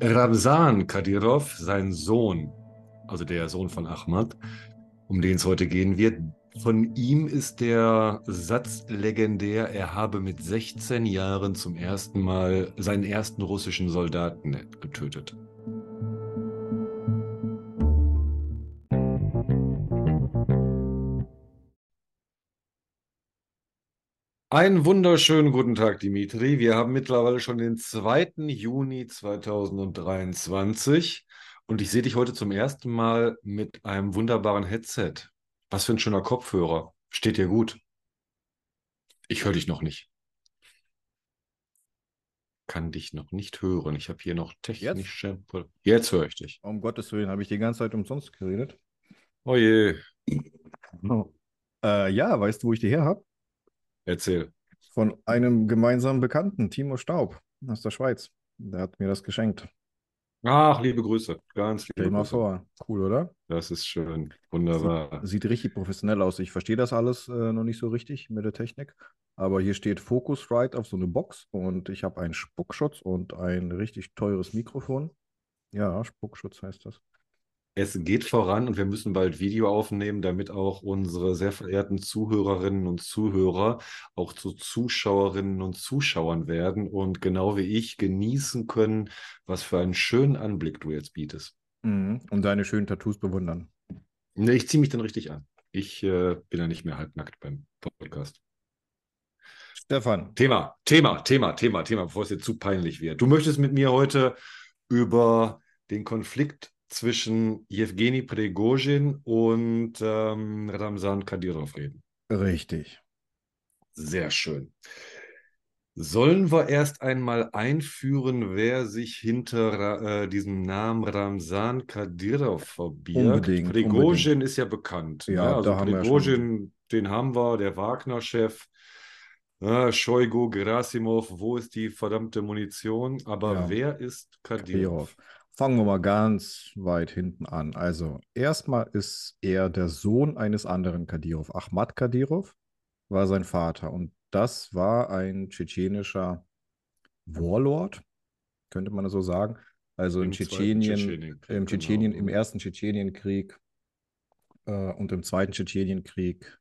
Ramzan Kadyrov, sein Sohn, also der Sohn von Ahmad, um den es heute gehen wird, von ihm ist der Satz legendär, er habe mit 16 Jahren zum ersten Mal seinen ersten russischen Soldaten getötet. Einen wunderschönen guten Tag, Dimitri. Wir haben mittlerweile schon den 2. Juni 2023 und ich sehe dich heute zum ersten Mal mit einem wunderbaren Headset. Was für ein schöner Kopfhörer. Steht dir gut. Ich höre dich noch nicht. Kann dich noch nicht hören. Ich habe hier noch technische. Jetzt, Jetzt höre ich dich. Um Gottes Willen, habe ich die ganze Zeit umsonst geredet. Oh je. Oh. Äh, ja, weißt du, wo ich die her habe? Erzähl. Von einem gemeinsamen Bekannten, Timo Staub aus der Schweiz. Der hat mir das geschenkt. Ach, liebe Grüße. Ganz liebe Stell mal Grüße. vor. Cool, oder? Das ist schön. Wunderbar. Sieht, sieht richtig professionell aus. Ich verstehe das alles äh, noch nicht so richtig mit der Technik. Aber hier steht Focusrite auf so eine Box und ich habe einen Spuckschutz und ein richtig teures Mikrofon. Ja, Spuckschutz heißt das. Es geht voran und wir müssen bald Video aufnehmen, damit auch unsere sehr verehrten Zuhörerinnen und Zuhörer auch zu Zuschauerinnen und Zuschauern werden und genau wie ich genießen können, was für einen schönen Anblick du jetzt bietest. Mhm. Und deine schönen Tattoos bewundern. Ne, ich ziehe mich dann richtig an. Ich äh, bin ja nicht mehr halbnackt beim Podcast. Stefan. Thema, Thema, Thema, Thema, Thema, bevor es dir zu peinlich wird. Du möchtest mit mir heute über den Konflikt zwischen Jewgeni Prigozhin und ähm, Ramzan Kadyrov reden. Richtig. Sehr schön. Sollen wir erst einmal einführen, wer sich hinter äh, diesem Namen Ramzan Kadyrov verbirgt? Unbedingt, Prigozhin unbedingt. ist ja bekannt. Ja, ne? Also da haben Prigozhin, den haben wir, der Wagner-Chef. Ja, Shoigu, Gerasimov, wo ist die verdammte Munition? Aber Ja. wer ist Kadyrov? Kadyrov. Fangen wir mal ganz weit hinten an. Also, erstmal ist er der Sohn eines anderen Kadyrov. Ahmad Kadyrov war sein Vater. Und das war ein tschetschenischer Warlord, könnte man so sagen. Also in Im Tschetschenien, im Tschetschenien, genau. im ersten Tschetschenienkrieg äh, und im zweiten Tschetschenienkrieg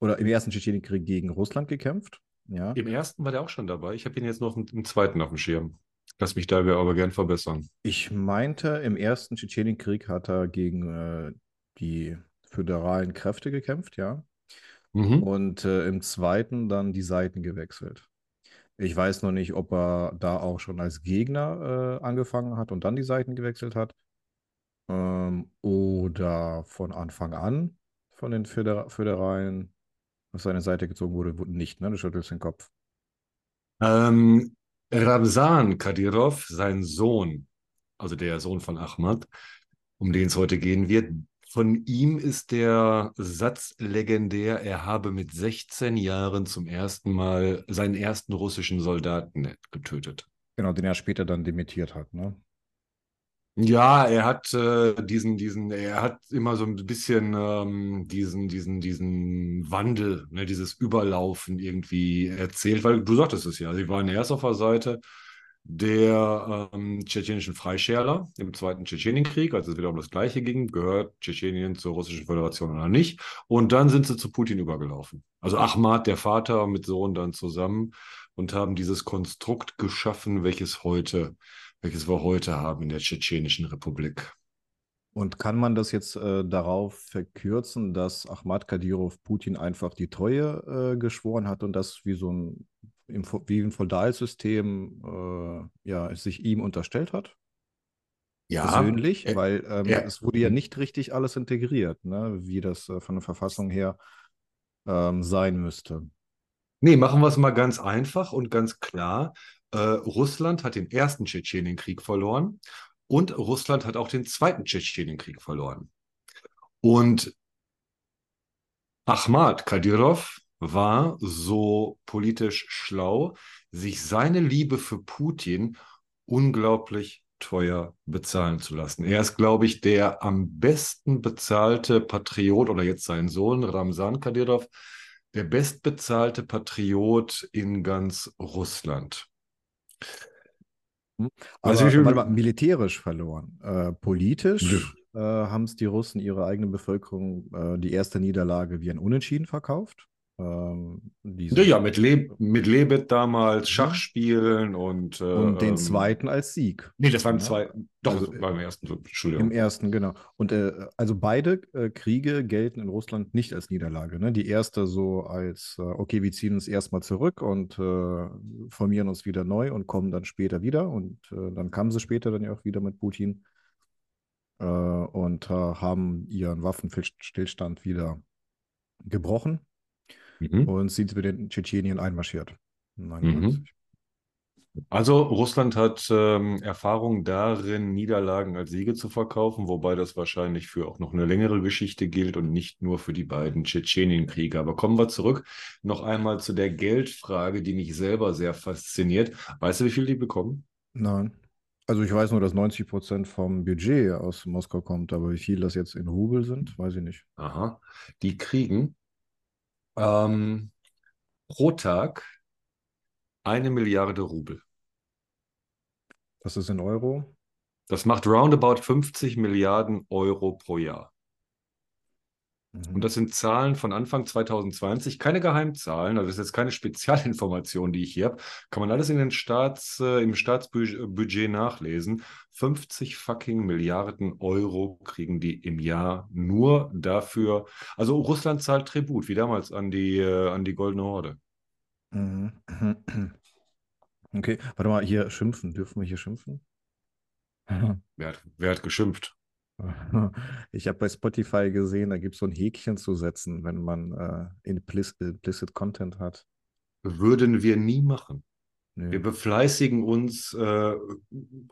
oder im ersten Tschetschenienkrieg gegen Russland gekämpft. Ja. Im ersten war der auch schon dabei. Ich habe ihn jetzt noch im, im zweiten auf dem Schirm. Lass mich da aber gern verbessern. Ich meinte, im ersten Tschetschenienkrieg hat er gegen äh, die föderalen Kräfte gekämpft, ja. Mhm. Und äh, im zweiten dann die Seiten gewechselt. Ich weiß noch nicht, ob er da auch schon als Gegner äh, angefangen hat und dann die Seiten gewechselt hat. Ähm, oder von Anfang an von den Föder Föderalen auf seine Seite gezogen wurde, wurde nicht, ne? Du schüttelst den Kopf. Ähm, Ramzan Kadyrov, sein Sohn, also der Sohn von Ahmad, um den es heute gehen wird, von ihm ist der Satz legendär, er habe mit 16 Jahren zum ersten Mal seinen ersten russischen Soldaten getötet. Genau, den er später dann dementiert hat, ne? Ja, er hat äh, diesen, diesen, er hat immer so ein bisschen ähm, diesen, diesen, diesen Wandel, ne, dieses Überlaufen irgendwie erzählt, weil du sagtest es ja, sie waren erst auf der Seite der ähm, tschetschenischen Freischärler im Zweiten Tschetschenienkrieg, als es wieder um das Gleiche ging, gehört Tschetschenien zur Russischen Föderation oder nicht. Und dann sind sie zu Putin übergelaufen. Also Ahmad, der Vater, mit Sohn dann zusammen und haben dieses Konstrukt geschaffen, welches heute welches wir heute haben in der Tschetschenischen Republik. Und kann man das jetzt äh, darauf verkürzen, dass Ahmad Kadyrov Putin einfach die Treue äh, geschworen hat und das wie so ein, im, wie ein Feudalsystem äh, ja, sich ihm unterstellt hat? Persönlich, er- weil ähm, es wurde ja nicht richtig alles integriert, ne? wie das äh, von der Verfassung her ähm, sein müsste. Nee, machen wir es mal ganz einfach und ganz klar. Äh, Russland hat den ersten Tschetschenienkrieg verloren und Russland hat auch den zweiten Tschetschenienkrieg verloren. Und Ahmad Kadyrov war so politisch schlau, sich seine Liebe für Putin unglaublich teuer bezahlen zu lassen. Er ist, glaube ich, der am besten bezahlte Patriot oder jetzt sein Sohn Ramzan Kadyrov, der bestbezahlte Patriot in ganz Russland. Hm. Wie Aber mal, militärisch verloren. Äh, politisch äh, haben es die Russen ihrer eigenen Bevölkerung äh, die erste Niederlage wie ein Unentschieden verkauft. Ähm, Ja, ja, mit, Le mit Lebet damals, Mhm. Schachspielen und äh, und den ähm, zweiten als Sieg. nee, das war im Ne? zweiten, doch, Also das war im ersten, so, Im Entschuldigung. ersten, genau. Und äh, also beide äh, Kriege gelten in Russland nicht als Niederlage. Ne? Die erste so als, äh, okay, wir ziehen uns erstmal zurück und äh, formieren uns wieder neu und kommen dann später wieder. Und äh, dann kamen sie später dann ja auch wieder mit Putin und haben ihren Waffenstillstand wieder gebrochen Mhm. und sind mit den Tschetschenien einmarschiert. Mhm. 99. Also Russland hat ähm, Erfahrung darin, Niederlagen als Siege zu verkaufen, wobei das wahrscheinlich für auch noch eine längere Geschichte gilt und nicht nur für die beiden Tschetschenienkriege. Aber kommen wir zurück noch einmal zu der Geldfrage, die mich selber sehr fasziniert. Weißt du, wie viel die bekommen? Nein. Also ich weiß nur, dass 90 Prozent vom Budget aus Moskau kommt, aber wie viel das jetzt in Rubel sind, weiß ich nicht. Aha. Die kriegen ähm, pro Tag eine Milliarde Rubel. Das ist in Euro. Das macht roundabout 50 Milliarden Euro pro Jahr. Und Mhm. das sind Zahlen von Anfang 2020, keine Geheimzahlen, also das ist jetzt keine Spezialinformation, die ich hier habe. Kann man alles in den Staats, äh, im Staatsbudget nachlesen. 50 fucking Milliarden Euro kriegen die im Jahr nur dafür. Also Russland zahlt Tribut, wie damals an die, äh, an die Goldene Horde. Mhm. Okay, warte mal, hier schimpfen. Dürfen wir hier schimpfen? Wer hat, wer hat geschimpft? Ich habe bei Spotify gesehen, da gibt es so ein Häkchen zu setzen, wenn man äh, implicit, implicit Content hat. Würden wir nie machen. Nö. Wir befleißigen uns äh,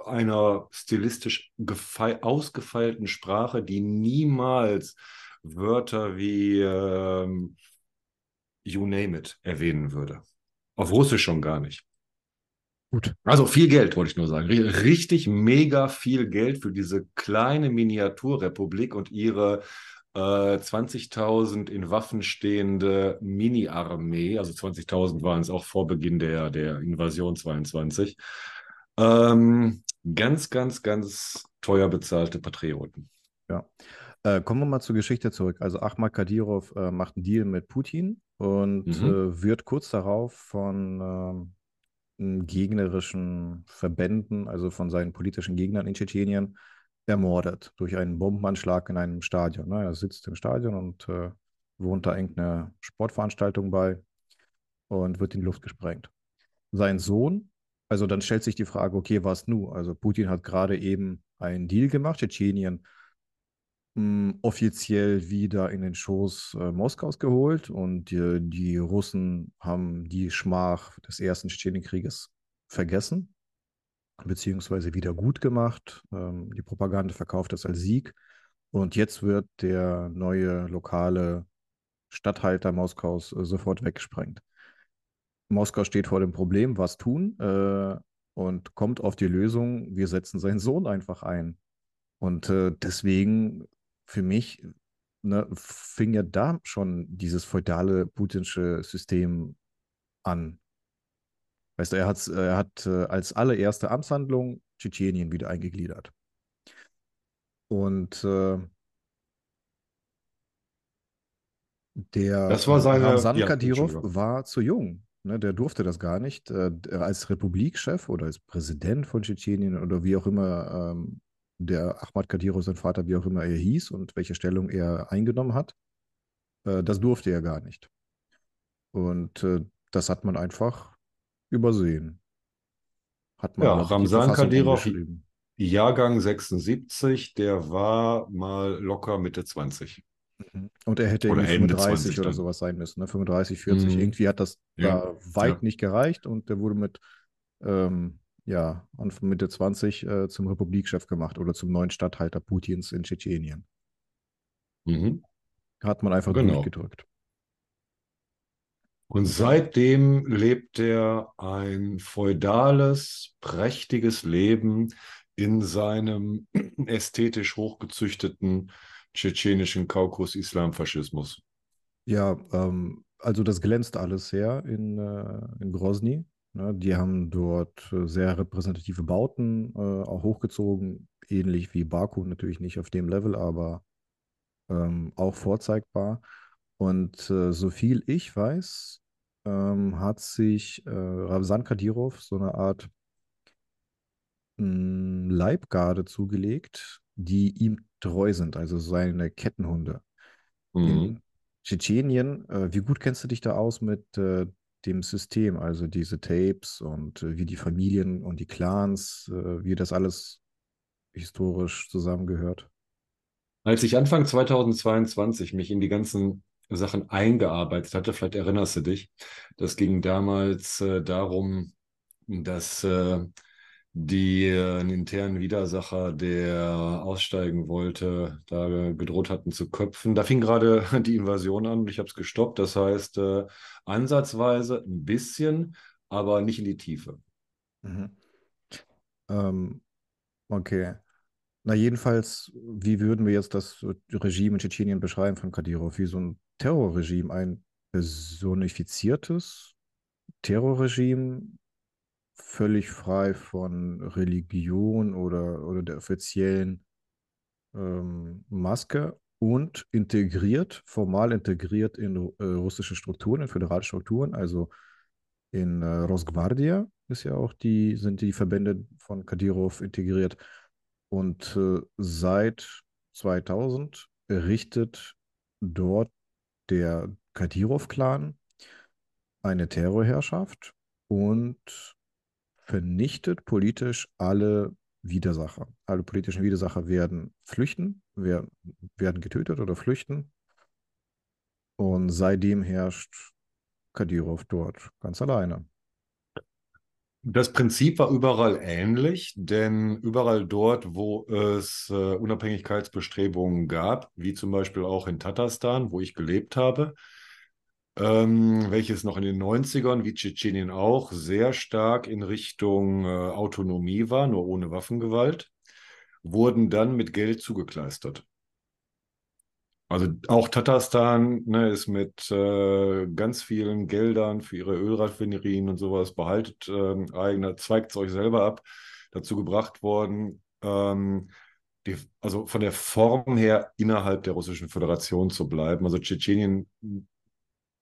einer stilistisch gefei- ausgefeilten Sprache, die niemals Wörter wie ähm, you name it erwähnen würde. Auf Russisch schon gar nicht. Gut. Also viel Geld, wollte ich nur sagen. Ri- Richtig mega viel Geld für diese kleine Miniaturrepublik und ihre äh, 20.000 in Waffen stehende Mini-Armee. Also 20.000 waren es auch vor Beginn der, der Invasion 22. Ähm, ganz, ganz, ganz teuer bezahlte Patrioten. Ja. Äh, kommen wir mal zur Geschichte zurück. Also Ahmad Kadyrov äh, macht einen Deal mit Putin und Mhm. äh, wird kurz darauf von ähm, gegnerischen Verbänden, also von seinen politischen Gegnern in Tschetschenien, ermordet durch einen Bombenanschlag in einem Stadion. Ne? Er sitzt im Stadion und äh, wohnt da irgendeine Sportveranstaltung bei und wird in die Luft gesprengt. Sein Sohn, also dann stellt sich die Frage, okay, was nu? Also Putin hat gerade eben einen Deal gemacht, Tschetschenien offiziell wieder in den Schoß äh, Moskaus geholt und die, die Russen haben die Schmach des ersten Tschetschenienkrieges vergessen, beziehungsweise wieder gut gemacht. Ähm, die Propaganda verkauft das als Sieg und jetzt wird der neue lokale Statthalter Moskaus äh, sofort weggesprengt. Moskau steht vor dem Problem, was tun, äh, und kommt auf die Lösung, wir setzen seinen Sohn einfach ein. Und äh, deswegen, für mich, ne, fing ja da schon dieses feudale putinsche System an. Weißt du, er, hat's, er hat äh, als allererste Amtshandlung Tschetschenien wieder eingegliedert. Und äh, der Das war äh, seine, Ramsan ja, Kadyrov war zu jung. Ne, der durfte das gar nicht. Äh, als Republikchef oder als Präsident von Tschetschenien oder wie auch immer ähm, der Ahmad Kadyrov, sein Vater, wie auch immer er hieß und welche Stellung er eingenommen hat, äh, das durfte er gar nicht. Und äh, das hat man einfach übersehen. Hat man, Ja, Ramsan Kadyrov. Jahrgang 76, der war mal locker Mitte 20. Mhm. Und er hätte Oder irgendwie Ende 35 20 oder dann. sowas sein müssen, ne? 35, 40. Mhm. Irgendwie hat das Ja, da weit ja. nicht gereicht und der wurde mit, ähm, ja, Anfang Mitte 20 äh, zum Republikchef gemacht oder zum neuen Statthalter Putins in Tschetschenien. Mhm. Hat man einfach Genau. durchgedrückt. Und seitdem lebt er ein feudales, prächtiges Leben in seinem ästhetisch hochgezüchteten tschetschenischen Kaukus-Islamfaschismus. Ja, ähm, also das glänzt alles sehr in, äh, in Grozny. Ne? Die haben dort äh, sehr repräsentative Bauten äh, auch hochgezogen, ähnlich wie Baku, natürlich nicht auf dem Level, aber ähm, auch vorzeigbar. Und äh, so viel ich weiß, ähm, hat sich äh, Ramzan Kadyrov so eine Art mh, Leibgarde zugelegt, die ihm treu sind, also seine Kettenhunde. Mhm. In Tschetschenien, äh, wie gut kennst du dich da aus mit äh, dem System, also diese Tapes und äh, wie die Familien und die Clans, äh, wie das alles historisch zusammengehört? Als ich Anfang 2022 mich in die ganzen Sachen eingearbeitet hatte, vielleicht erinnerst du dich, das ging damals äh, darum, dass äh, die einen internen Widersacher, der aussteigen wollte, da gedroht hatten zu köpfen. Da fing gerade die Invasion an und ich habe es gestoppt. Das heißt, äh, ansatzweise ein bisschen, aber nicht in die Tiefe. Mhm. Ähm, okay. Na, jedenfalls, wie würden wir jetzt das Regime in Tschetschenien beschreiben von Kadyrov? Wie so ein Terrorregime, ein personifiziertes Terrorregime, völlig frei von Religion oder, oder der offiziellen ähm, Maske und integriert, formal integriert in äh, russische Strukturen, in föderale Strukturen, also in äh, Rosgvardia ist ja auch die, sind die Verbände von Kadyrov integriert. Und äh, seit 2000 errichtet dort der Kadyrov-Clan eine Terrorherrschaft und vernichtet politisch alle Widersacher. Alle politischen Widersacher werden flüchten, werden, werden getötet oder flüchten. Und seitdem herrscht Kadyrov dort ganz alleine. Das Prinzip war überall ähnlich, denn überall dort, wo es äh, Unabhängigkeitsbestrebungen gab, wie zum Beispiel auch in Tatarstan, wo ich gelebt habe, ähm, welches noch in den 90ern, wie Tschetschenien auch, sehr stark in Richtung äh, Autonomie war, nur ohne Waffengewalt, wurden dann mit Geld zugekleistert. Also auch Tatarstan ne, ist mit äh, ganz vielen Geldern für ihre Ölraffinerien und sowas behaltet äh, eigener, zweigt es euch selber ab, dazu gebracht worden, ähm, die, also von der Form her innerhalb der Russischen Föderation zu bleiben. Also Tschetschenien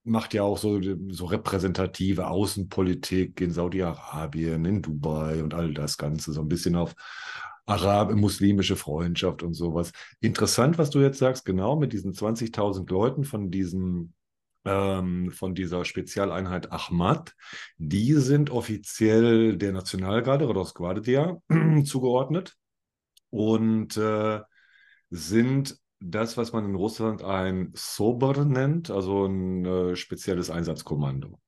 macht ja auch so, so repräsentative Außenpolitik in Saudi-Arabien, in Dubai und all das Ganze, so ein bisschen auf arab-muslimische Freundschaft und sowas. Interessant, was du jetzt sagst, genau mit diesen 20.000 Leuten von diesem ähm, von dieser Spezialeinheit Ahmad, die sind offiziell der Nationalgarde Rosgvardia zugeordnet und äh, sind das, was man in Russland ein Sober nennt, also ein äh, spezielles Einsatzkommando.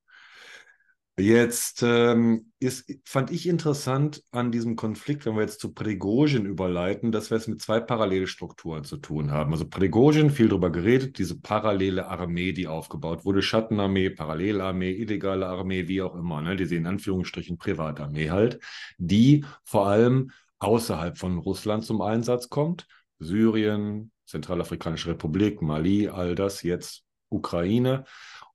Jetzt ähm, ist, fand ich interessant an diesem Konflikt, wenn wir jetzt zu Prigozhin überleiten, dass wir es mit zwei Parallelstrukturen zu tun haben. Also Prigozhin, viel darüber geredet, diese parallele Armee, die aufgebaut wurde, Schattenarmee, Parallelarmee, illegale Armee, wie auch immer, ne? diese in Anführungsstrichen Privatarmee halt, die vor allem außerhalb von Russland zum Einsatz kommt. Syrien, Zentralafrikanische Republik, Mali, all das, jetzt Ukraine.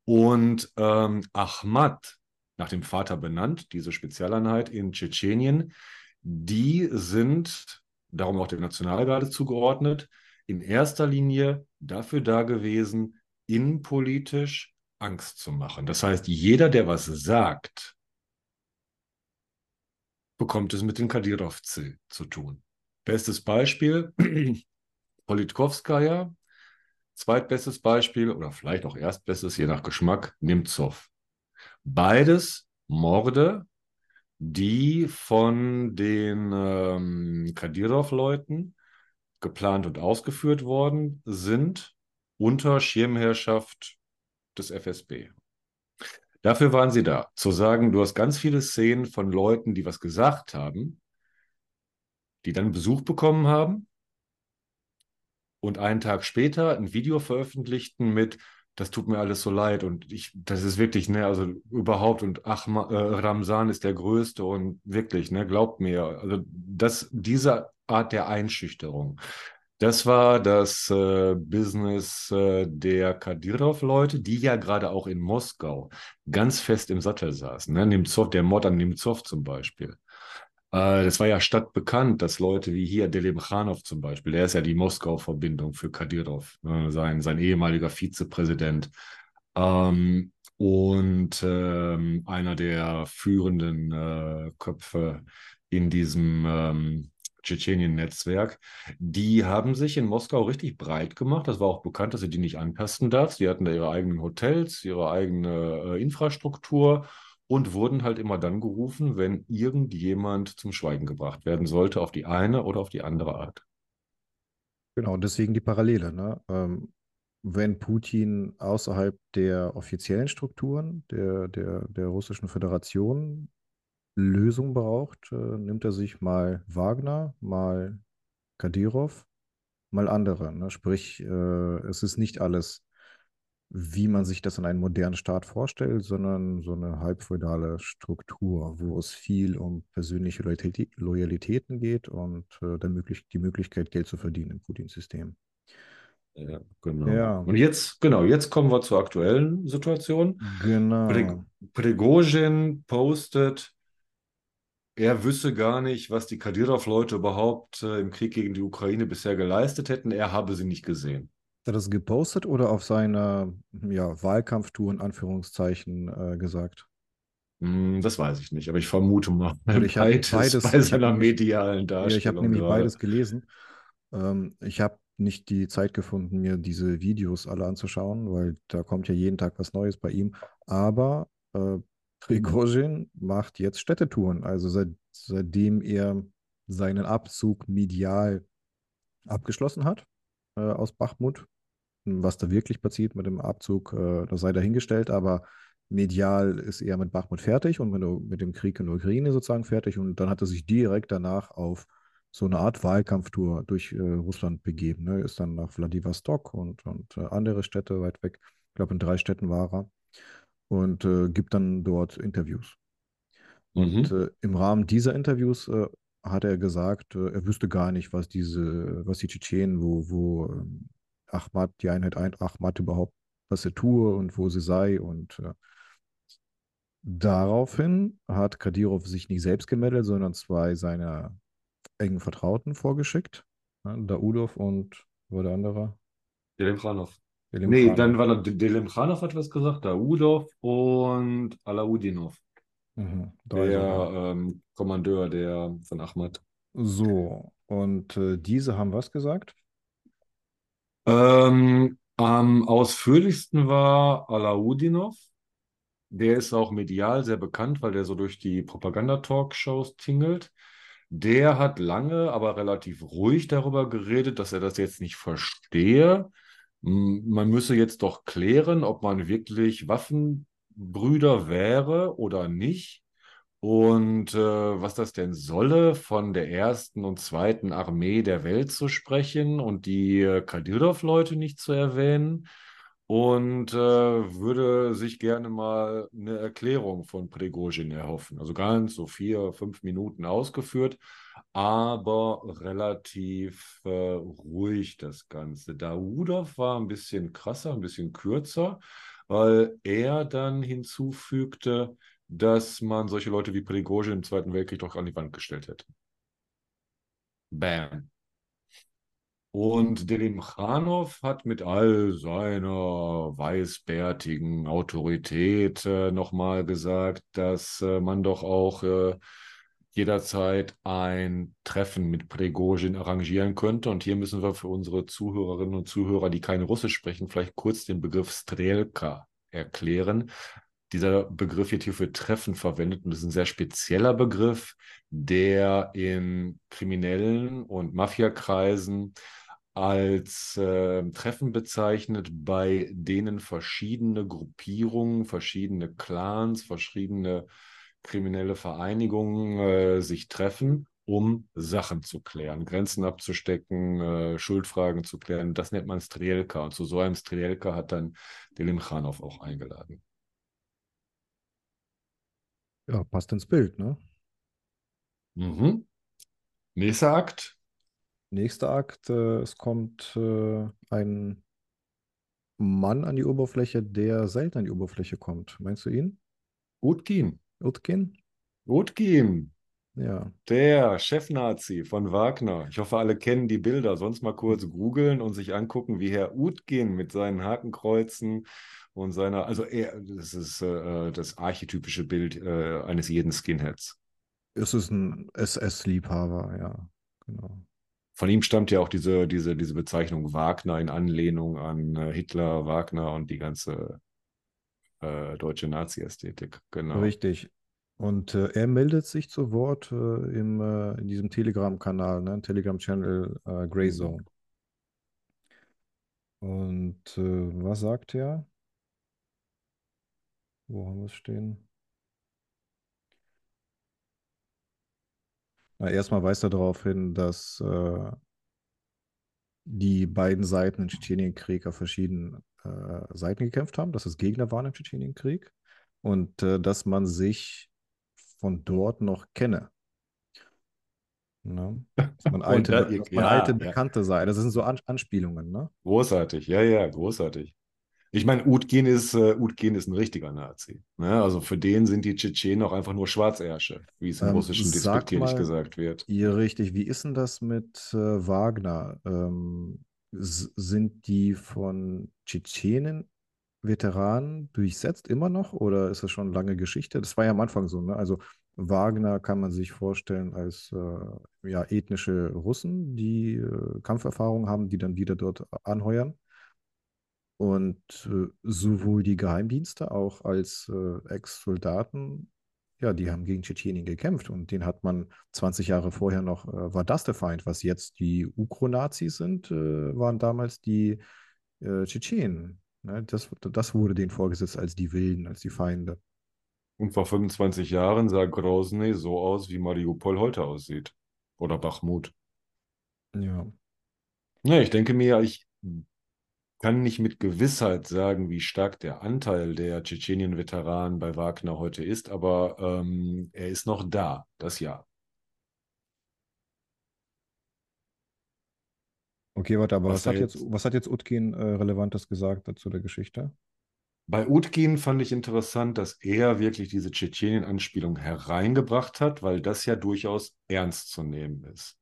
Und ähm, Ahmad, nach dem Vater benannt, diese Spezialeinheit in Tschetschenien, die sind, darum auch der Nationalgarde zugeordnet, in erster Linie dafür da gewesen, innenpolitisch Angst zu machen. Das heißt, jeder, der was sagt, bekommt es mit den Kadyrov zu tun. Bestes Beispiel, Politkovskaya, zweitbestes Beispiel oder vielleicht auch erstbestes, je nach Geschmack, Nemtsov. Beides Morde, die von den ähm, Kadyrov-Leuten geplant und ausgeführt worden sind unter Schirmherrschaft des FSB. Dafür waren sie da, zu sagen, du hast ganz viele Szenen von Leuten, die was gesagt haben, die dann Besuch bekommen haben und einen Tag später ein Video veröffentlichten mit, das tut mir alles so leid und ich, das ist wirklich, ne, also überhaupt und ach, äh, Ramsan ist der Größte und wirklich, ne, glaubt mir, also das, diese Art der Einschüchterung, Das war das äh, Business äh, der Kadyrov-Leute, die ja gerade auch in Moskau ganz fest im Sattel saßen. Ne? Nemtsov, der Mord an Nemtsov zum Beispiel. Äh, das war ja stadtbekannt, dass Leute wie hier Delimchanov zum Beispiel, der ist ja die Moskau-Verbindung für Kadyrov, ne? sein, sein ehemaliger Vizepräsident. Ähm, und ähm, einer der führenden äh, Köpfe in diesem ähm, Tschetschenien-Netzwerk, die haben sich in Moskau richtig breit gemacht. Das war auch bekannt, dass sie die nicht anpassen darf. Die hatten da ihre eigenen Hotels, ihre eigene äh, Infrastruktur und wurden halt immer dann gerufen, wenn irgendjemand zum Schweigen gebracht werden sollte, auf die eine oder auf die andere Art. Genau, deswegen die Parallele. Ne? Ähm, wenn Putin außerhalb der offiziellen Strukturen der, der, der Russischen Föderation Lösung braucht, äh, nimmt er sich mal Wagner, mal Kadyrov, mal andere. Ne? Sprich, äh, es ist nicht alles, wie man sich das in einem modernen Staat vorstellt, sondern so eine halbfeudale Struktur, wo es viel um persönliche Loyalität, Loyalitäten geht und äh, die Möglichkeit, Geld zu verdienen im Putin-System. Ja, genau. Ja, Und jetzt, genau, jetzt kommen wir zur aktuellen Situation. genau. Prig- Prigozhin postet, er wüsste gar nicht, was die Kadyrov-Leute überhaupt äh, im Krieg gegen die Ukraine bisher geleistet hätten. Er habe sie nicht gesehen. Hat er das gepostet oder auf seiner ja, Wahlkampftour in Anführungszeichen äh, gesagt? Hm, das weiß ich nicht, aber ich vermute mal ich habe beides beides, bei seiner medialen ja, ich habe Darstellung nämlich gerade. beides gelesen. Ähm, ich habe nicht die Zeit gefunden, mir diese Videos alle anzuschauen, weil da kommt ja jeden Tag was Neues bei ihm. Aber äh, Prigozhin macht jetzt Städtetouren. Also seit, seitdem er seinen Abzug medial abgeschlossen hat äh, aus Bachmut, was da wirklich passiert mit dem Abzug, äh, das sei dahingestellt, aber medial ist er mit Bachmut fertig und mit, mit dem Krieg in der Ukraine sozusagen fertig. Und dann hat er sich direkt danach auf so eine Art Wahlkampftour durch äh, Russland begeben. Ne? Ist dann nach Vladivostok und, und äh, andere Städte weit weg. Ich glaube, in drei Städten war er. Und äh, gibt dann dort Interviews. Und Mhm. äh, im Rahmen dieser Interviews äh, hat er gesagt, äh, er wüsste gar nicht, was diese, was die Tschetschenen, wo, wo ähm, Ahmad, die Einheit ein, Ahmad überhaupt, was er tue und wo sie sei. Und äh, daraufhin hat Kadyrov sich nicht selbst gemeldet, sondern zwei seiner engen Vertrauten vorgeschickt. Ne? Daudov und war der andere? Delimchanov. Selim Nee, dann war noch Delimchanov hat was gesagt, Daudov und Alaudinov, Mhm, der sogar. ähm, Kommandeur der von Ahmad. So, und äh, diese haben was gesagt? Ähm, am ausführlichsten war Alaudinov. Der ist auch medial sehr bekannt, weil der so durch die Propaganda-Talkshows tingelt. Der hat lange, aber relativ ruhig darüber geredet, dass er das jetzt nicht verstehe. Man müsse jetzt doch klären, ob man wirklich Waffenbrüder wäre oder nicht. Und äh, was das denn solle, von der ersten und zweiten Armee der Welt zu sprechen und die äh, Kadyrov-Leute nicht zu erwähnen. Und äh, würde sich gerne mal eine Erklärung von Prigozhin erhoffen. Also ganz so vier, fünf Minuten ausgeführt, aber relativ äh, ruhig das Ganze. Daudov war ein bisschen krasser, ein bisschen kürzer, weil er dann hinzufügte, dass man solche Leute wie Prigozhin im Zweiten Weltkrieg doch an die Wand gestellt hätte. Bam. Und Delimchanov hat mit all seiner weißbärtigen Autorität äh, nochmal gesagt, dass äh, man doch auch äh, jederzeit ein Treffen mit Prigozhin arrangieren könnte. Und hier müssen wir für unsere Zuhörerinnen und Zuhörer, die kein Russisch sprechen, vielleicht kurz den Begriff Strelka erklären. Dieser Begriff wird hier für Treffen verwendet und ist ein sehr spezieller Begriff, der in kriminellen und Mafiakreisen als äh, Treffen bezeichnet, bei denen verschiedene Gruppierungen, verschiedene Clans, verschiedene kriminelle Vereinigungen äh, sich treffen, um Sachen zu klären, Grenzen abzustecken, äh, Schuldfragen zu klären. Das nennt man Strelka. Und zu so einem Strelka hat dann Delimchanov auch eingeladen. Ja, passt ins Bild, ne? Mhm. Nächster Akt. Nächster Akt, äh, es kommt äh, ein Mann an die Oberfläche, der selten an die Oberfläche kommt. Meinst du ihn? Utkin. Utkin? Utkin. Ja. Der Chefnazi von Wagner. Ich hoffe, alle kennen die Bilder. Sonst mal kurz googeln und sich angucken, wie Herr Utkin mit seinen Hakenkreuzen und seiner, also er, das ist äh, das archetypische Bild äh, eines jeden Skinheads. Es ist ein SS-Liebhaber, ja, genau. Von ihm stammt ja auch diese, diese, diese Bezeichnung Wagner in Anlehnung an äh, Hitler, Wagner und die ganze äh, deutsche Nazi-Ästhetik. Genau. Richtig. Und äh, er meldet sich zu Wort äh, im, äh, in diesem Telegram-Kanal, ne? Telegram-Channel äh, Grey Zone. Und äh, was sagt er? Wo haben wir es stehen? Na, erstmal weist er darauf hin, dass die beiden Seiten im Tschetschenienkrieg auf verschiedenen äh, Seiten gekämpft haben, dass es Gegner waren im Tschetschenienkrieg und äh, dass man sich von dort noch kenne. Ne? Dass man alte, da- dass man ja, alte ja. Bekannte sei. Das sind so An Anspielungen, ne? Großartig, ja, ja, großartig. Ich meine, Utkin ist, äh, Utkin ist ein richtiger Nazi. Ne? Also für den sind die Tschetschenen auch einfach nur Schwarzärsche, wie es im Ähm, Russischen mal- gesagt wird. Ja, richtig. Wie ist denn das mit äh, Wagner? Ähm, sind die von Tschetschenen Veteranen durchsetzt immer noch oder ist das schon lange Geschichte? Das war ja am Anfang so, ne? Also Wagner kann man sich vorstellen als äh, ja, ethnische Russen, die äh, Kampferfahrung haben, die dann wieder dort anheuern. Und äh, sowohl die Geheimdienste auch als äh, Ex-Soldaten, ja, die haben gegen Tschetschenien gekämpft und den hat man 20 Jahre vorher noch, äh, war das der Feind. Was jetzt die Ukro-Nazis sind, äh, waren damals die äh, Tschetschenen. Ne? Das, das wurde denen vorgesetzt als die Wilden, als die Feinde. Und vor 25 Jahren sah Grozny so aus, wie Mariupol heute aussieht. Oder Bachmut. Ja. Ja, ich denke mir, ich kann nicht mit Gewissheit sagen, wie stark der Anteil der Tschetschenien-Veteranen bei Wagner heute ist, aber ähm, er ist noch da, das ja. Okay, warte, aber Was was, hat jetzt, jetzt- was hat jetzt Utkin äh, Relevantes gesagt dazu der Geschichte? Bei Utkin fand ich interessant, dass er wirklich diese Tschetschenien-Anspielung hereingebracht hat, weil das ja durchaus ernst zu nehmen ist.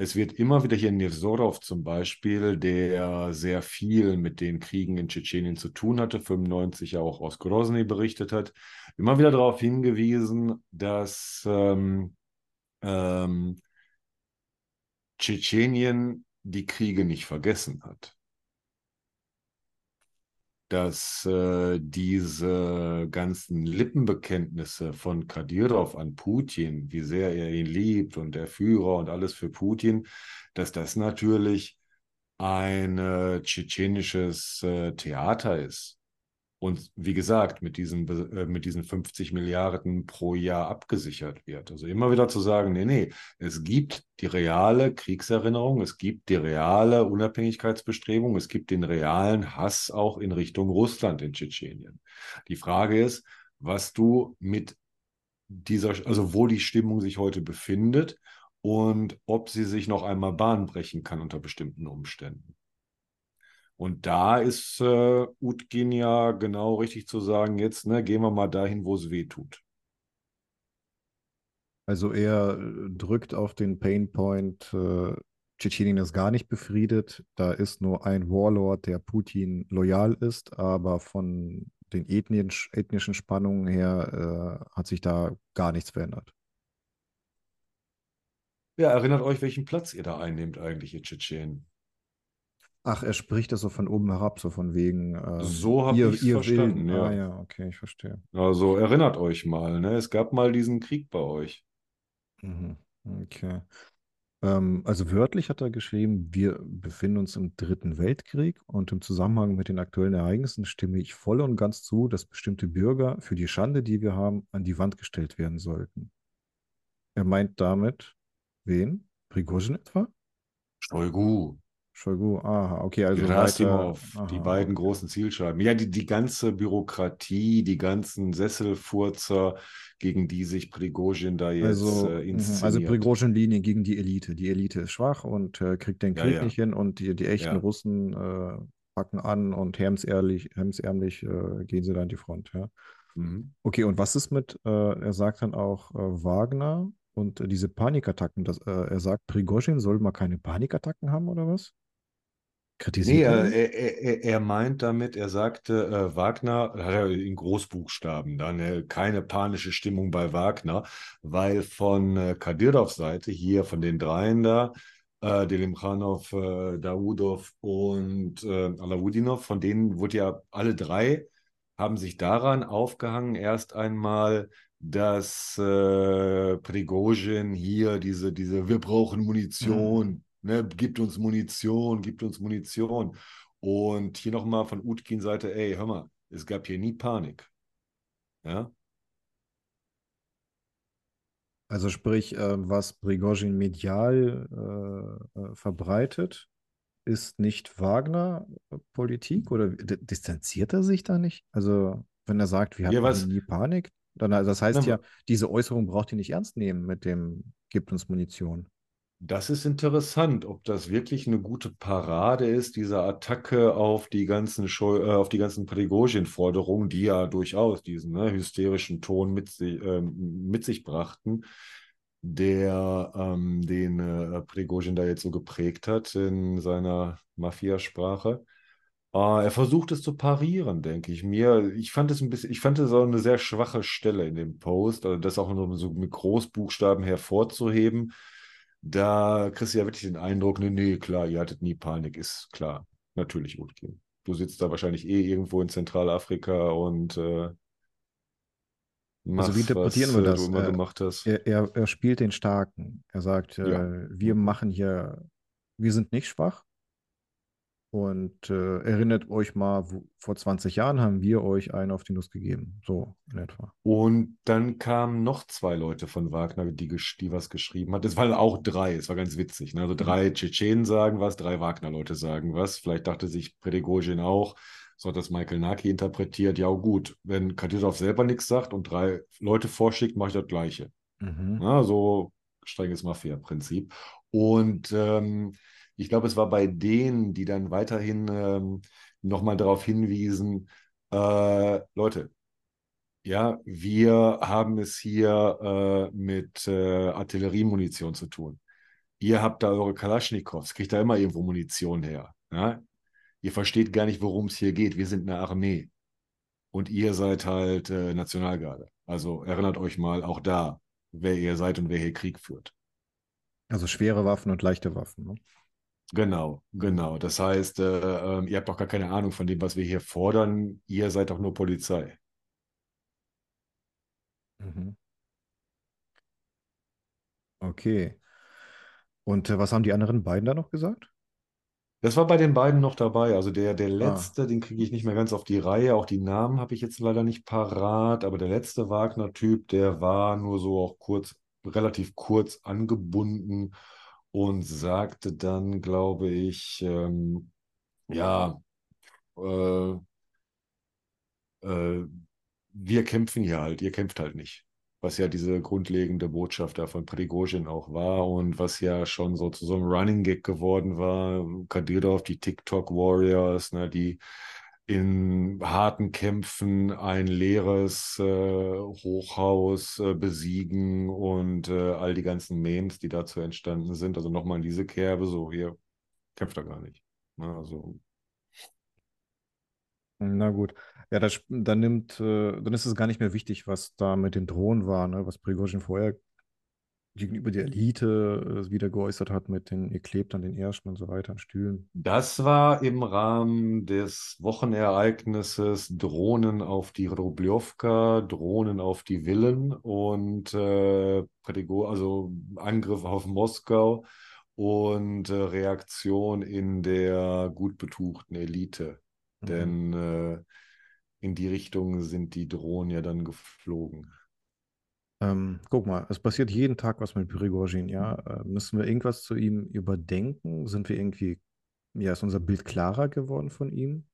Es wird immer wieder hier Nevzorov zum Beispiel, der sehr viel mit den Kriegen in Tschetschenien zu tun hatte, 95 ja auch aus Grozny berichtet hat, immer wieder darauf hingewiesen, dass ähm, ähm, Tschetschenien die Kriege nicht vergessen hat. Dass äh, diese ganzen Lippenbekenntnisse von Kadyrov an Putin, wie sehr er ihn liebt und der Führer und alles für Putin, dass das natürlich ein äh, tschetschenisches äh, Theater ist. Und wie gesagt, mit diesen, äh, mit diesen 50 Milliarden pro Jahr abgesichert wird. Also immer wieder zu sagen, nee, nee, es gibt die reale Kriegserinnerung, es gibt die reale Unabhängigkeitsbestrebung, es gibt den realen Hass auch in Richtung Russland in Tschetschenien. Die Frage ist, was du mit dieser, also wo die Stimmung sich heute befindet und ob sie sich noch einmal Bahn brechen kann unter bestimmten Umständen. Und da ist äh, Utkin ja genau richtig zu sagen, jetzt ne, gehen wir mal dahin, wo es weh tut. Also er äh, drückt auf den Painpoint, äh, Tschetschenien ist gar nicht befriedet. Da ist nur ein Warlord, der Putin loyal ist, aber von den ethnischen, ethnischen Spannungen her äh, hat sich da gar nichts verändert. Ja, erinnert euch, welchen Platz ihr da einnehmt eigentlich, ihr Tschetschenen. Ach, er spricht das so von oben herab, so von wegen ähm, So hab ihr, ich's ihr verstanden, Willen. ja. Ah ja, okay, ich verstehe. Also erinnert euch mal, ne? Es gab mal diesen Krieg bei euch. Mhm. Okay. Ähm, also wörtlich hat er geschrieben, wir befinden uns im Dritten Weltkrieg und im Zusammenhang mit den aktuellen Ereignissen stimme ich voll und ganz zu, dass bestimmte Bürger für die Schande, die wir haben, an die Wand gestellt werden sollten. Er meint damit wen? Prigozhin etwa? Shoigu. Shoigu, aha, okay, also weiter. Gerasimov, die Aha, beiden okay. großen Zielscheiben. Ja, die, die ganze Bürokratie, die ganzen Sesselfurzer, gegen die sich Prigozhin da jetzt Also, äh, mhm, also inszeniert. Prigozhin-Linie gegen die Elite. Die Elite ist schwach und äh, kriegt den Ja, Krieg nicht ja, hin und die, die echten ja. Russen äh, packen an und hemsärmlich, hemsärmlich äh, gehen sie dann an die Front, ja. Mhm. Okay, und was ist mit, äh, er sagt dann auch äh, Wagner und diese Panikattacken, das, äh, er sagt, Prigozhin soll mal keine Panikattacken haben oder was? Nee, Kritisiert er er, ihn? er, er er meint damit, er sagte, äh, Wagner, hat er in Großbuchstaben, dann äh, keine panische Stimmung bei Wagner, weil von äh, Kadyrovs Seite, hier von den dreien da, äh, Delimchanov, äh, Daoudov und äh, Alauddinov, von denen wurde ja alle drei, haben sich daran aufgehangen, erst einmal, dass äh, Prigozhin hier diese, diese, wir brauchen Mhm. Ne, gibt uns Munition, gibt uns Munition. Und hier nochmal von Utkin Seite, ey, hör mal, es gab hier nie Panik. Ja? Also sprich, äh, was Prigozhin medial äh, äh, verbreitet, ist nicht Wagner-Politik oder distanziert er sich da nicht? Also, wenn er sagt, wir Ja, was, nie Panik, dann das heißt ja, diese Äußerung braucht ihr nicht ernst nehmen mit dem gibt uns Munition. Das ist interessant, ob das wirklich eine gute Parade ist, diese Attacke auf die ganzen, Scheu äh, auf die ganzen Prigozhin-Forderungen, die ja durchaus diesen ne, hysterischen Ton mit, si ähm, mit sich brachten, der ähm, den äh, Prigozhin da jetzt so geprägt hat in seiner Mafiasprache. Äh, er versucht es zu parieren, denke ich mir. Ich fand es ein bisschen, ich fand es auch eine sehr schwache Stelle in dem Post, also das auch nur so mit Großbuchstaben hervorzuheben. Da kriegst du ja wirklich den Eindruck, nee, nee, klar, ihr hattet nie Panik, ist klar. Natürlich, Utkin. Du sitzt da wahrscheinlich eh irgendwo in Zentralafrika und äh, Also wie machst, interpretieren was wir äh, du das? immer Äh, gemacht hast. er, er, er spielt den Starken. Er sagt, Ja. äh, wir machen hier, wir sind nicht schwach. Und äh, erinnert euch mal, wo, vor 20 Jahren haben wir euch einen auf die Nuss gegeben. So in etwa. Und dann kamen noch zwei Leute von Wagner, die, die was geschrieben hat. Es waren auch drei, es war ganz witzig. Ne? Also Mhm. drei Tschetschenen sagen was, drei Wagner-Leute sagen was. Vielleicht dachte sich Prigozhin auch, so hat das Michael Naki interpretiert. Ja, gut, wenn Kadyrov selber nichts sagt und drei Leute vorschickt, mache ich das Gleiche. Mhm. Ja, so strenges Mafia-Prinzip. Und ähm, ich glaube, es war bei denen, die dann weiterhin ähm, nochmal darauf hinwiesen, äh, Leute, ja, wir haben es hier äh, mit äh, Artilleriemunition zu tun. Ihr habt da eure Kalaschnikows, kriegt da immer irgendwo Munition her. Ja? Ihr versteht gar nicht, worum es hier geht. Wir sind eine Armee und ihr seid halt äh, Nationalgarde. Also erinnert euch mal auch da, wer ihr seid und wer hier Krieg führt. Also schwere Waffen und leichte Waffen. Ne? Genau, genau. Das heißt, äh, ähm, ihr habt doch gar keine Ahnung von dem, was wir hier fordern. Ihr seid doch nur Polizei. Mhm. Okay. Und äh, was haben die anderen beiden da noch gesagt? Das war bei den beiden noch dabei. Also der, der Ah, letzte, den kriege ich nicht mehr ganz auf die Reihe. Auch die Namen habe ich jetzt leider nicht parat. Aber der letzte Wagner-Typ, der war nur so auch kurz, relativ kurz angebunden und sagte dann, glaube ich, ähm, ja, äh, äh, wir kämpfen hier halt, ihr kämpft halt nicht. Was ja diese grundlegende Botschaft da von Prigozhin auch war und was ja schon so zu so einem Running Gag geworden war. Kadyrov, die TikTok Warriors, ne, die in harten Kämpfen ein leeres äh, Hochhaus äh, besiegen und äh, all die ganzen Memes, die dazu entstanden sind. Also nochmal in diese Kerbe, so, ihr kämpft da gar nicht. Ne, also na gut. Ja, das, dann nimmt, äh, dann ist es gar nicht mehr wichtig, was da mit den Drohnen war, ne? Was Prigozhin vorher gegenüber der Elite äh, wieder geäußert hat mit den, ihr klebt an den Ärschen und so weiter, an Stühlen. Das war im Rahmen des Wochenereignisses Drohnen auf die Rublewka, Drohnen auf die Villen und äh, also Angriff auf Moskau und äh, Reaktion in der gut betuchten Elite. Mhm. Denn äh, in die Richtung sind die Drohnen ja dann geflogen. Ähm, guck mal, es passiert jeden Tag was mit Prigozhin, ja. Äh, müssen wir irgendwas zu ihm überdenken? Sind wir irgendwie Ja, ist unser Bild klarer geworden von ihm?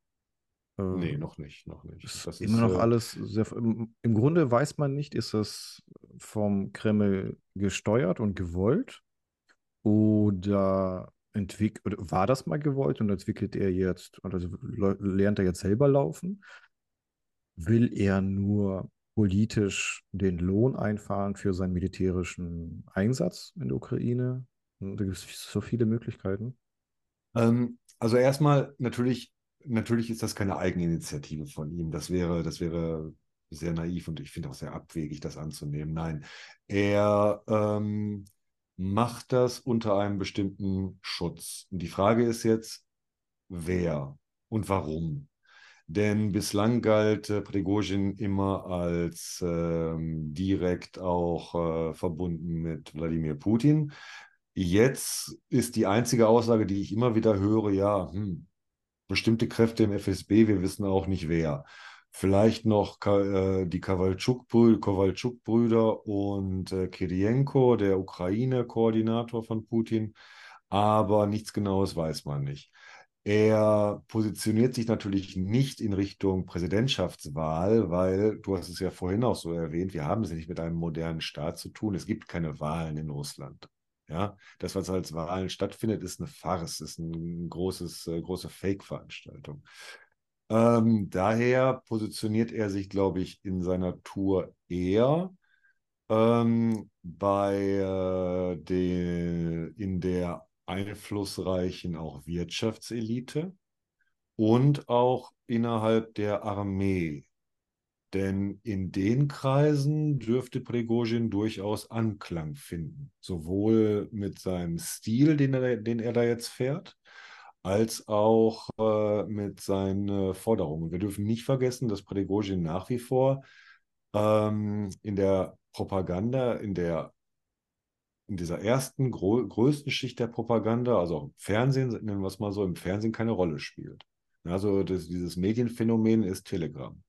Äh, Nee, noch nicht, noch nicht. ist Das immer ist, noch äh, alles sehr. Im, Im Grunde weiß man nicht, ist es vom Kreml gesteuert und gewollt oder entwick oder war das mal gewollt und entwickelt er jetzt, also lernt er jetzt selber laufen? Will er nur politisch den Lohn einfahren für seinen militärischen Einsatz in der Ukraine? Da gibt es so viele Möglichkeiten. ähm, also erstmal natürlich, natürlich ist das keine Eigeninitiative von ihm. Das wäre, das wäre sehr naiv und ich finde auch sehr abwegig, das anzunehmen. Nein, er ähm, macht das unter einem bestimmten Schutz. Und die Frage ist jetzt, wer und warum? Denn bislang galt äh, Prigozhin immer als ähm, direkt auch äh, verbunden mit Wladimir Putin. Jetzt ist die einzige Aussage, die ich immer wieder höre, ja, hm, bestimmte Kräfte im FSB, wir wissen auch nicht wer. Vielleicht noch äh, die Kowalczuk-Brü- Kowalczuk-Brüder und äh, Kirienko, der Ukraine-Koordinator von Putin, aber nichts Genaues weiß man nicht. Er positioniert sich natürlich nicht in Richtung Präsidentschaftswahl, weil du hast es ja vorhin auch so erwähnt, wir haben es ja nicht mit einem modernen Staat zu tun. Es gibt keine Wahlen in Russland. Ja, das, was als Wahlen stattfindet, ist eine Farce, ist ein großes, äh, große Fake-Veranstaltung. Ähm, daher positioniert er sich, glaube ich, in seiner Tour eher ähm, bei äh, den, in der einflussreichen auch Wirtschaftselite und auch innerhalb der Armee. Denn in den Kreisen dürfte Prigozhin durchaus Anklang finden, sowohl mit seinem Stil, den er, den er da jetzt fährt, als auch äh, mit seinen äh, Forderungen. Wir dürfen nicht vergessen, dass Prigozhin nach wie vor ähm, in der Propaganda, in der in dieser ersten grö größten Schicht der Propaganda, also auch im Fernsehen, nennen wir es mal so, im Fernsehen keine Rolle spielt. Also das, dieses Medienphänomen ist Telegram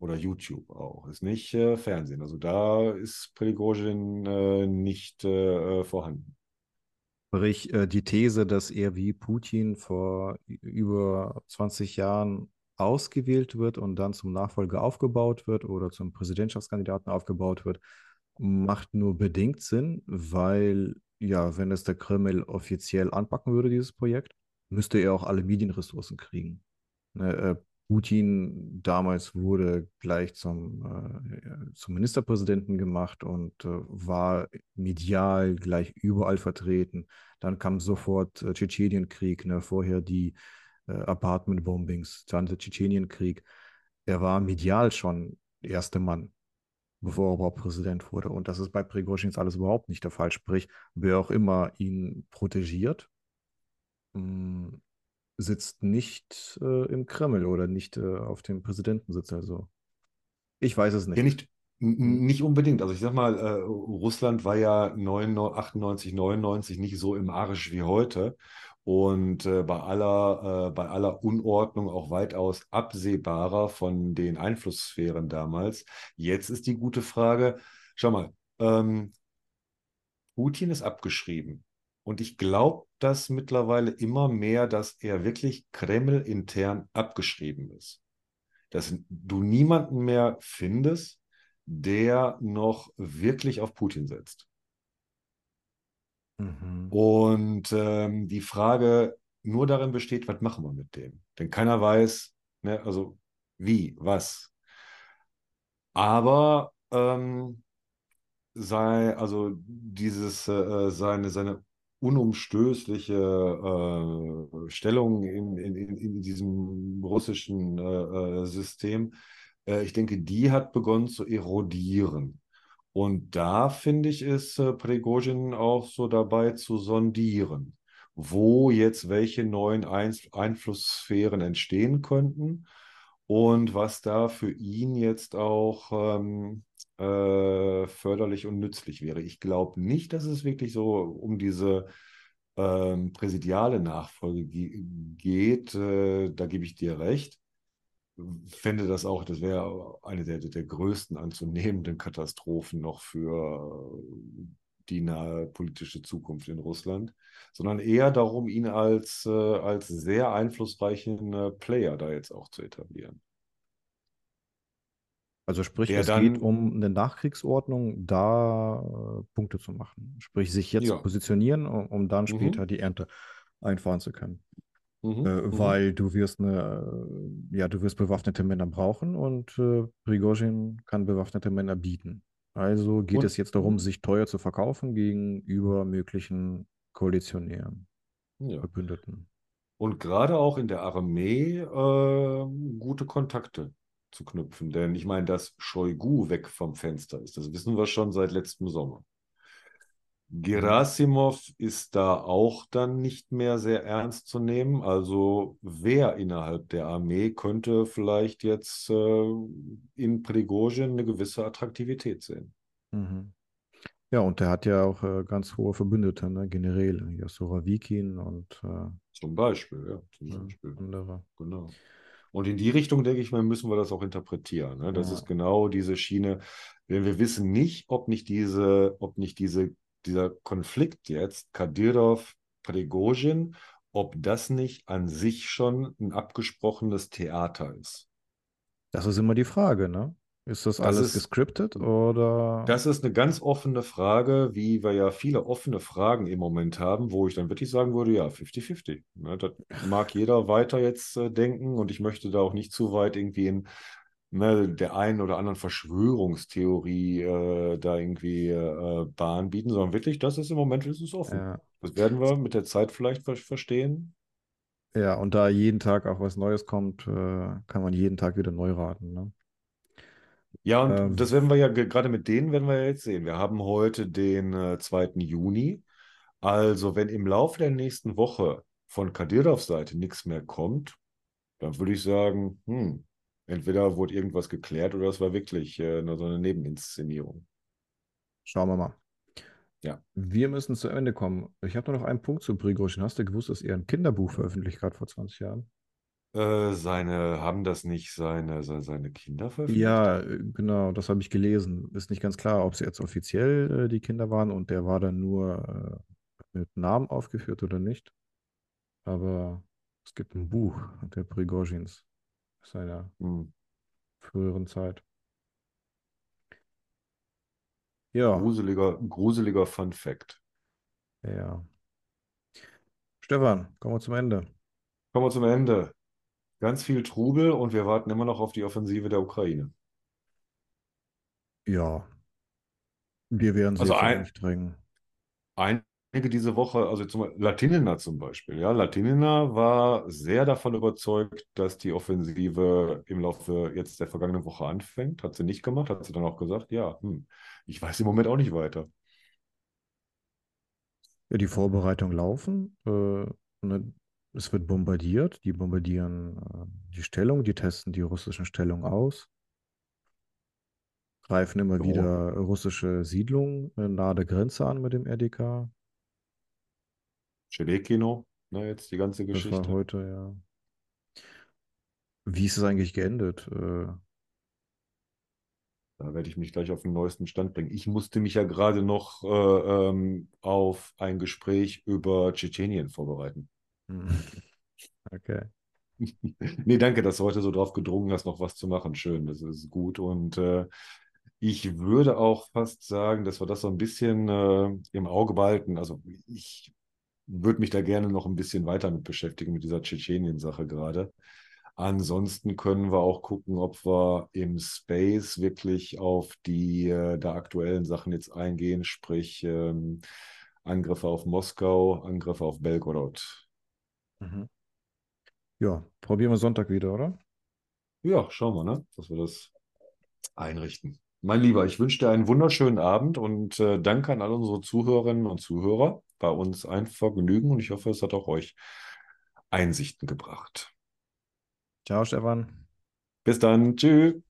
oder YouTube auch, ist nicht äh, Fernsehen. Also da ist Prigozhin äh, nicht äh, vorhanden. Sprich, äh, die These, dass er wie Putin vor über 20 Jahren ausgewählt wird und dann zum Nachfolger aufgebaut wird oder zum Präsidentschaftskandidaten aufgebaut wird, macht nur bedingt Sinn, weil ja, wenn es der Kreml offiziell anpacken würde, dieses Projekt, müsste er auch alle Medienressourcen kriegen. Ne, äh, Putin damals wurde gleich zum, äh, zum Ministerpräsidenten gemacht und äh, war medial gleich überall vertreten. Dann kam sofort äh, Tschetschenienkrieg, ne, vorher die äh, Apartment-Bombings, dann der Tschetschenienkrieg. Er war medial schon der erste Mann bevor er überhaupt Präsident wurde. Und das ist bei Prigozhin jetzt alles überhaupt nicht der Fall. Sprich, wer auch immer ihn protegiert, mh, sitzt nicht äh, im Kreml oder nicht äh, auf dem Präsidentensitz. Also, ich weiß es Ja, nicht. nicht, Hm? nicht unbedingt. Also ich sag mal, äh, Russland war ja 99, 98, 99 nicht so im Arsch wie heute. Und äh, bei aller, äh, bei aller Unordnung auch weitaus absehbarer von den Einflusssphären damals. Jetzt ist die gute Frage, schau mal, ähm, Putin ist abgeschrieben. Und ich glaube, dass mittlerweile immer mehr, dass er wirklich Kreml-intern abgeschrieben ist. Dass du niemanden mehr findest, der noch wirklich auf Putin setzt. Mhm. Und ähm, die Frage nur darin besteht, was machen wir mit dem? Denn keiner weiß, ne, also wie, was. Aber ähm, sei, also dieses, äh, seine, seine unumstößliche äh, Stellung in, in, in, in diesem russischen äh, äh, System, äh, ich denke, die hat begonnen zu erodieren. Und da finde ich, ist äh, Prigozhin auch so dabei zu sondieren, wo jetzt welche neuen Einf Einflusssphären entstehen könnten und was da für ihn jetzt auch ähm, äh, förderlich und nützlich wäre. Ich glaube nicht, dass es wirklich so um diese ähm, präsidiale Nachfolge ge geht. Äh, da gebe ich dir recht. Fände das auch, das wäre eine der, der größten anzunehmenden Katastrophen noch für die nahe politische Zukunft in Russland, sondern eher darum, ihn als, äh, als sehr einflussreichen äh, Player da jetzt auch zu etablieren. Also sprich, Der es dann- geht um eine Nachkriegsordnung, da äh, Punkte zu machen. Sprich, sich jetzt Ja. positionieren, um, um dann Mhm. später die Ernte einfahren zu können. Mhm, Äh, mhm. weil du wirst eine, äh, ja, du wirst bewaffnete Männer brauchen und äh, Prigozhin kann bewaffnete Männer bieten. Also geht Und- es jetzt darum, sich teuer zu verkaufen gegenüber möglichen Koalitionären, Ja. Verbündeten. Und gerade auch in der Armee äh, gute Kontakte zu knüpfen. Denn ich meine, dass Shoigu weg vom Fenster ist, das wissen wir schon seit letztem Sommer. Gerasimov ist da auch dann nicht mehr sehr ernst zu nehmen. Also wer innerhalb der Armee könnte vielleicht jetzt äh, in Prigozhin eine gewisse Attraktivität sehen. Mhm. Ja, und der hat ja auch äh, ganz hohe Verbündete, ne? Generäle, hier Surovikin und äh, Zum Beispiel, ja, zum ja, Beispiel. andere. Genau. Und in die Richtung, denke ich mal, müssen wir das auch interpretieren. Ne? Das Ja. ist genau diese Schiene, denn wir wissen nicht, ob nicht diese, ob nicht diese, dieser Konflikt jetzt, Kadyrov, Prigozhin, ob das nicht an sich schon ein abgesprochenes Theater ist. Das ist immer die Frage, ne? Ist das, Das alles ist- gescriptet oder? Das ist eine ganz offene Frage, wie wir ja viele offene Fragen im Moment haben, wo ich dann wirklich sagen würde, ja, 50-50. Ne, das mag jeder weiter jetzt äh, denken und ich möchte da auch nicht zu weit irgendwie in ne, der einen oder anderen Verschwörungstheorie äh, da irgendwie äh, Bahn bieten, sondern wirklich, das ist im Moment ist es offen. ja. Das werden wir mit der Zeit vielleicht ver verstehen. Ja, und da jeden Tag auch was Neues kommt, äh, kann man jeden Tag wieder neu raten, ne? Ja, und Ähm, das werden wir ja ge- gerade mit denen werden wir ja jetzt sehen. Wir haben heute den äh, 2. Juni. Also, wenn im Laufe der nächsten Woche von Kadyrovs Seite nichts mehr kommt, dann würde ich sagen, hm, entweder wurde irgendwas geklärt oder es war wirklich äh, nur so eine Nebeninszenierung. Schauen wir mal. Ja. Wir müssen zu Ende kommen. Ich habe nur noch einen Punkt zu Prigozhin. Hast du gewusst, dass er ein Kinderbuch veröffentlicht hat vor 20 Jahren? Äh, seine, haben das nicht seine, se- seine Kinder veröffentlicht? Ja, äh, genau, das habe ich gelesen. Ist nicht ganz klar, ob es jetzt offiziell äh, die Kinder waren und der war dann nur äh, mit Namen aufgeführt oder nicht. Aber es gibt ein Buch der Prigozhins seiner Hm. früheren Zeit. Ja, Gruseliger, gruseliger Fun Fact. ja. Stefan, kommen wir zum Ende. Kommen wir zum Ende. Ganz viel Trubel und wir warten immer noch auf die Offensive der Ukraine. Ja, wir werden sie Also ein- nicht drängen. Einige diese Woche, also zum Latinina zum Beispiel, ja, Latinina war sehr davon überzeugt, dass die Offensive im Laufe jetzt der vergangenen Woche anfängt. Hat sie nicht gemacht, hat sie dann auch gesagt, ja, hm, ich weiß im Moment auch nicht weiter. Ja, die Vorbereitungen laufen. Äh, ne, es wird bombardiert. Die bombardieren äh, die Stellung, die testen die russischen Stellungen aus. Greifen immer Ja. wieder russische Siedlungen äh, nahe der Grenze an mit dem RDK. Celekino, ne, jetzt die ganze Das war Geschichte. heute, ja. Wie ist es eigentlich geendet? Äh, Da werde ich mich gleich auf den neuesten Stand bringen. Ich musste mich ja gerade noch äh, ähm, auf ein Gespräch über Tschetschenien vorbereiten. hm. Okay. Nee, danke, dass du heute so drauf gedrungen hast, noch was zu machen. Schön, das ist gut. Und äh, ich würde auch fast sagen, dass wir das so ein bisschen äh, im Auge behalten. Also ich würde mich da gerne noch ein bisschen weiter mit beschäftigen, mit dieser Tschetschenien-Sache gerade. Ansonsten können wir auch gucken, ob wir im Space wirklich auf die äh, da aktuellen Sachen jetzt eingehen, sprich ähm, Angriffe auf Moskau, Angriffe auf Belgorod. Mhm. Ja, probieren wir Sonntag wieder, oder? Ja, schauen wir, ne? dass wir das einrichten. Mein Lieber, ich wünsche dir einen wunderschönen Abend und äh, danke an alle unsere Zuhörerinnen und Zuhörer. Bei uns ein Vergnügen und ich hoffe, es hat auch euch Einsichten gebracht. Ciao, Stefan. Bis dann. Tschüss.